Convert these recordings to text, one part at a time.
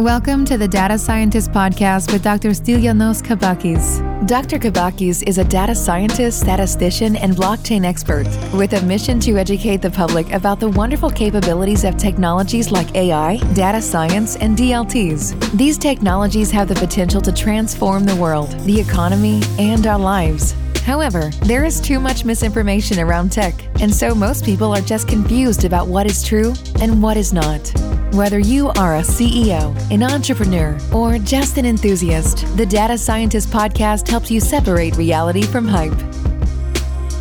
Welcome to the Data Scientist Podcast with Dr. Stylianos Kampakis. Dr. Kampakis is a data scientist, statistician, and blockchain expert with a mission to educate the public about the wonderful capabilities of technologies like AI, data science, and DLTs. These technologies have the potential to transform the world, the economy, and our lives. However, there is too much misinformation around tech, and so most people are just confused about what is true and what is not. Whether you are a CEO, an entrepreneur, or just an enthusiast, the Data Scientist podcast helps you separate reality from hype.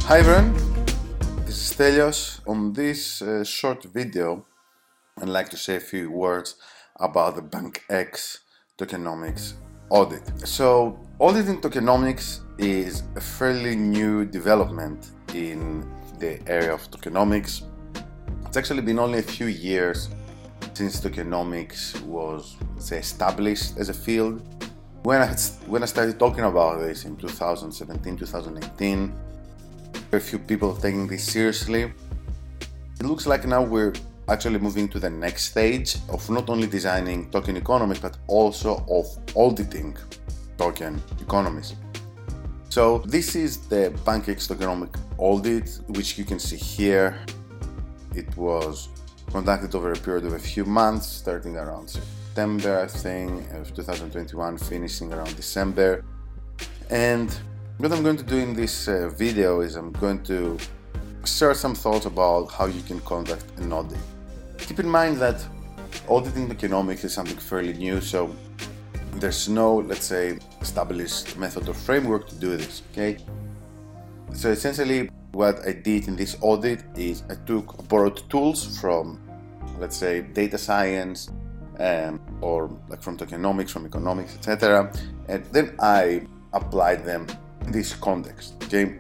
Hi everyone, this is Stelios. On this uh, short video, I'd like to say a few words about the BankX tokenomics audit. So, auditing tokenomics is a fairly new development in the area of tokenomics. It's actually been only a few years since tokenomics was say established as a field. When I when I started talking about this in 2017, 2018, a few people taking this seriously. It looks like now we're actually moving to the next stage of not only designing token economies but also of auditing token economies. So this is the BankX tokenomic audit, which you can see here. It was conducted over a period of a few months, starting around September, I think, of 2021, finishing around December. And what I'm going to do in this uh, video is I'm going to share some thoughts about how you can conduct an audit. Keep in mind that auditing economics is something fairly new, so there's no, let's say, established method or framework to do this, okay? So essentially, what I did in this audit is I took borrowed tools from, let's say, data science, um, or like from tokenomics, from economics, etc., and then I applied them in this context. Okay,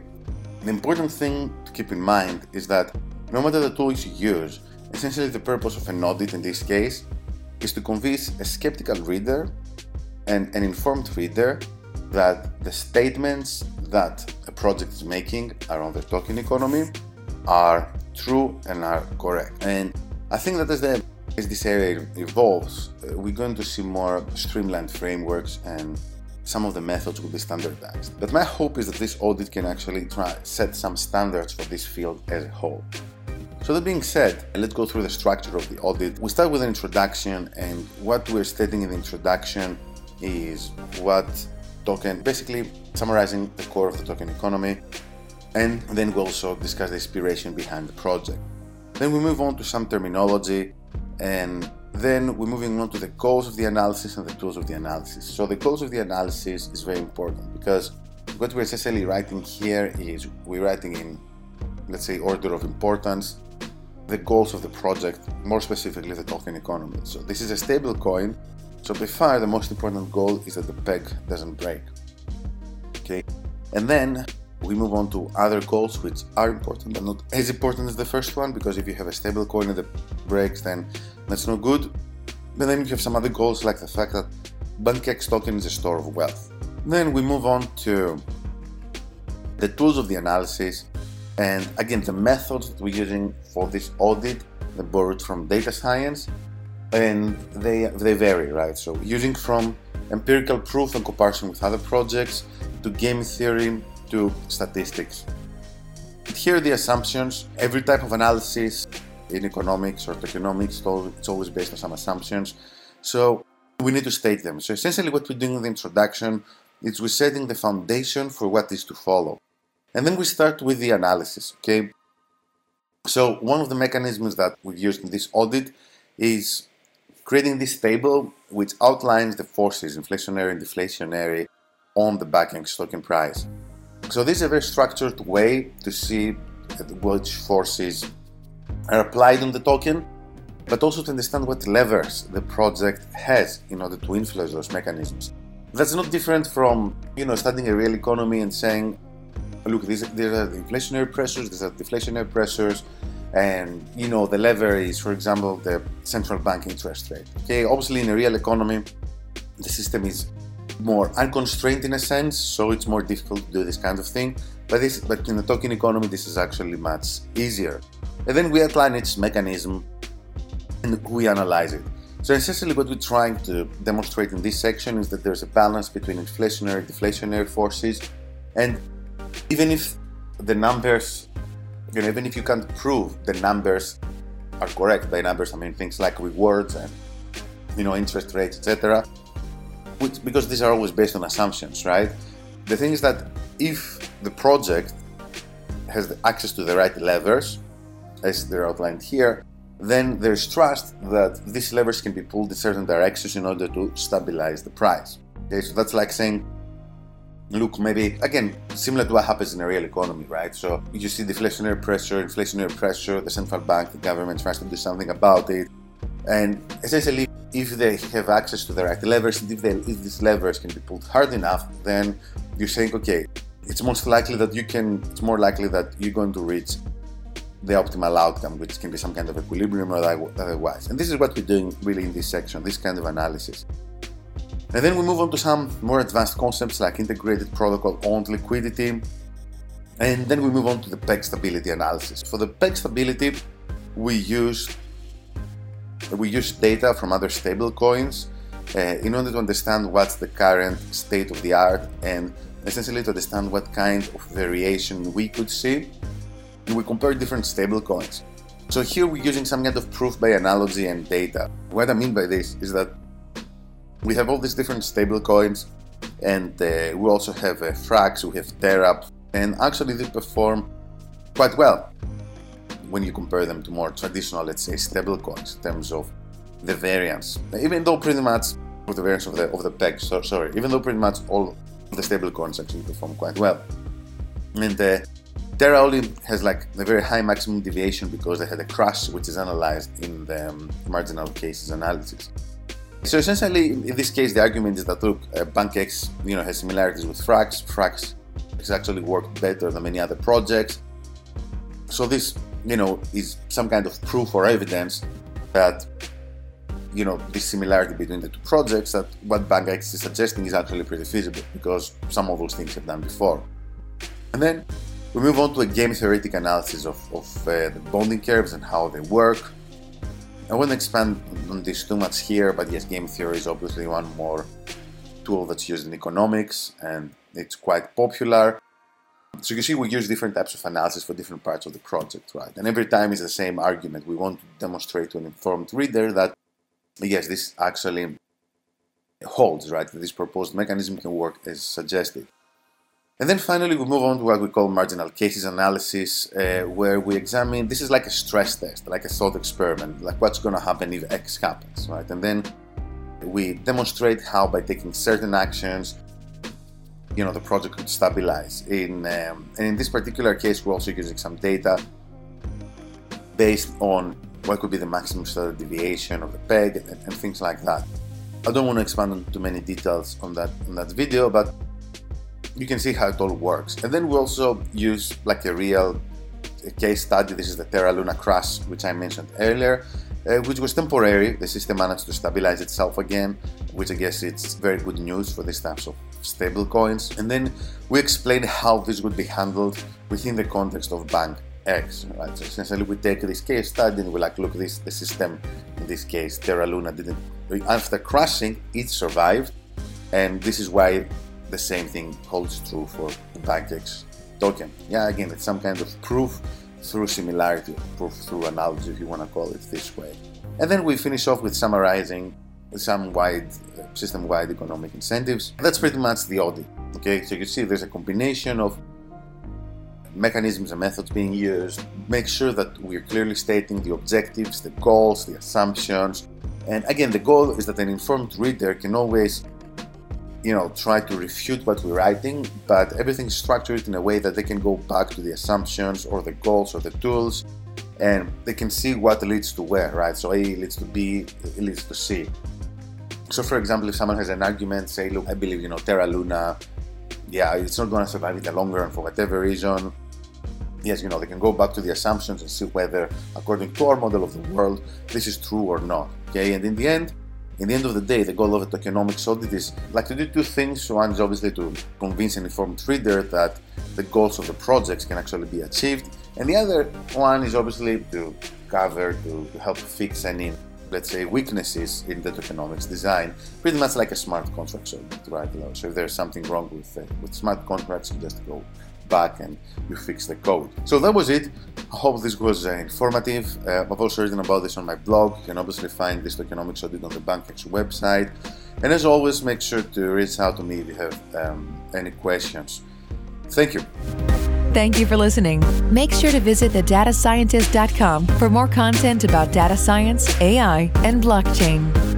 the important thing to keep in mind is that no matter the tools you use, essentially the purpose of an audit in this case is to convince a skeptical reader and an informed reader that the statements that a project is making around the token economy are true and are correct. And I think that as, the, as this area evolves, uh, we're going to see more streamlined frameworks and some of the methods will be standardized. But my hope is that this audit can actually try set some standards for this field as a whole. So that being said, let's go through the structure of the audit. We start with an introduction and what we're stating in the introduction is what token, basically summarizing the core of the token economy, and then we also discuss the inspiration behind the project. Then we move on to some terminology, and then we're moving on to the goals of the analysis and the tools of the analysis. So the goals of the analysis is very important because what we're essentially writing here is we're writing in, let's say, order of importance, the goals of the project, more specifically the token economy. So this is a stable coin so by far the most important goal is that the peg doesn't break. Okay, and then we move on to other goals which are important but not as important as the first one because if you have a stable coin that breaks then that's no good. But then you have some other goals like the fact that BankX token is a store of wealth. Then we move on to the tools of the analysis and again the methods that we're using for this audit, they borrowed from data science and they they vary, right? So using from empirical proof and comparison with other projects to game theory to statistics. Here are the assumptions. Every type of analysis in economics or economics, it's always based on some assumptions. So we need to state them. So essentially what we're doing in the introduction is we're setting the foundation for what is to follow. And then we start with the analysis, okay? So one of the mechanisms that we've used in this audit is creating this table which outlines the forces, inflationary and deflationary, on the BankX token price. So this is a very structured way to see which forces are applied on the token, but also to understand what levers the project has in order to influence those mechanisms. That's not different from you know studying a real economy and saying, look, these, these are inflationary pressures, these are deflationary pressures, and you know the lever is for example the central bank interest rate. Okay obviously in a real economy the system is more unconstrained in a sense so it's more difficult to do this kind of thing. But this but in the token economy this is actually much easier. And then we outline its mechanism and we analyze it. So essentially what we're trying to demonstrate in this section is that there's a balance between inflationary deflationary forces. And even if the numbers you know even if you can't prove the numbers are correct by numbers I mean things like rewards and you know interest rates etc which, because these are always based on assumptions right the thing is that if the project has access to the right levers as they're outlined here then there's trust that these levers can be pulled in certain directions in order to stabilize the price. Okay, so that's like saying, look, maybe again, similar to what happens in a real economy, right? So you see deflationary pressure, inflationary pressure, the central bank, the government tries to do something about it. And essentially, if they have access to the right levers, if, they, if these levers can be pulled hard enough, then you're saying, okay, it's most likely that you can, it's more likely that you're going to reach the optimal outcome, which can be some kind of equilibrium or otherwise. And this is what we're doing really in this section, this kind of analysis. And then we move on to some more advanced concepts like integrated protocol owned liquidity. And then we move on to the peg stability analysis. For the peg stability, we use we use data from other stable coins uh, in order to understand what's the current state of the art and essentially to understand what kind of variation we could see and we compare different stable coins. So here we're using some kind of proof by analogy and data. What I mean by this is that we have all these different stablecoins and uh, we also have uh, Frax, we have Terra, and actually they perform quite well when you compare them to more traditional, let's say, stablecoins in terms of the variance. Even though pretty much of the variance of the of the peg, so, sorry, even though pretty much all the stablecoins actually perform quite well. And uh, Terra only has like a very high maximum deviation because they had a crash which is analyzed in the um, marginal cases analysis. So essentially, in this case, the argument is that look, uh, BankX, you know, has similarities with Frax. Frax has actually worked better than many other projects. So this, you know, is some kind of proof or evidence that, you know, this similarity between the two projects that what BankX is suggesting is actually pretty feasible because some of those things have done before. And then we move on to a game theoretic analysis of, of uh, the bonding curves and how they work. I won't expand on this too much here, but yes, game theory is obviously one more tool that's used in economics and it's quite popular. So you see, we use different types of analysis for different parts of the project, right? And every time it's the same argument. We want to demonstrate to an informed reader that, yes, this actually holds, right? That this proposed mechanism can work as suggested. And then finally, we move on to what we call marginal cases analysis, uh, where we examine this is like a stress test, like a thought experiment, like what's going to happen if X happens, right? And then we demonstrate how by taking certain actions, you know, the project could stabilize. In um, and in this particular case, we're also using some data based on what could be the maximum standard deviation of the peg and, and things like that. I don't want to expand on too many details on that on that video, but you can see how it all works. And then we also use like a real case study. This is the Terra Luna crash, which I mentioned earlier, uh, which was temporary. The system managed to stabilize itself again, which I guess it's very good news for these types of stable coins. And then we explain how this would be handled within the context of Bank X. Right? So essentially, we take this case study and we like, look, this the system in this case, Terra Luna didn't. After crashing, it survived, and this is why the same thing holds true for the BankX token. Yeah, again, it's some kind of proof through similarity, proof through analogy, if you want to call it this way. And then we finish off with summarizing some wide uh, system-wide economic incentives. That's pretty much the audit. Okay, so you see there's a combination of mechanisms and methods being used. Make sure that we're clearly stating the objectives, the goals, the assumptions. And again, the goal is that an informed reader can always you know try to refute what we're writing but everything's structured in a way that they can go back to the assumptions or the goals or the tools and they can see what leads to where right? So a leads to b it leads to c. So for example if someone has an argument say look i believe you know terra luna yeah it's not going to survive in the long run for whatever reason. Yes you know they can go back to the assumptions and see whether according to our model of the world this is true or not okay? And in the end in the end of the day, the goal of a tokenomics audit is like to do two things. One is obviously to convince an informed reader that the goals of the projects can actually be achieved, and the other one is obviously to cover, to, help fix any let's say, weaknesses in the tokenomics design, pretty much like a smart contract subject, right? So if there's something wrong with uh, with smart contracts, you just go back and you fix the code. So that was it. I hope this was uh, informative. Uh, I've also written about this on my blog. You can obviously find this tokenomics audit on the BankX website. And as always, make sure to reach out to me if you have um, any questions. Thank you. Thank you for listening. Make sure to visit thedatascientist.com for more content about data science, AI, and blockchain.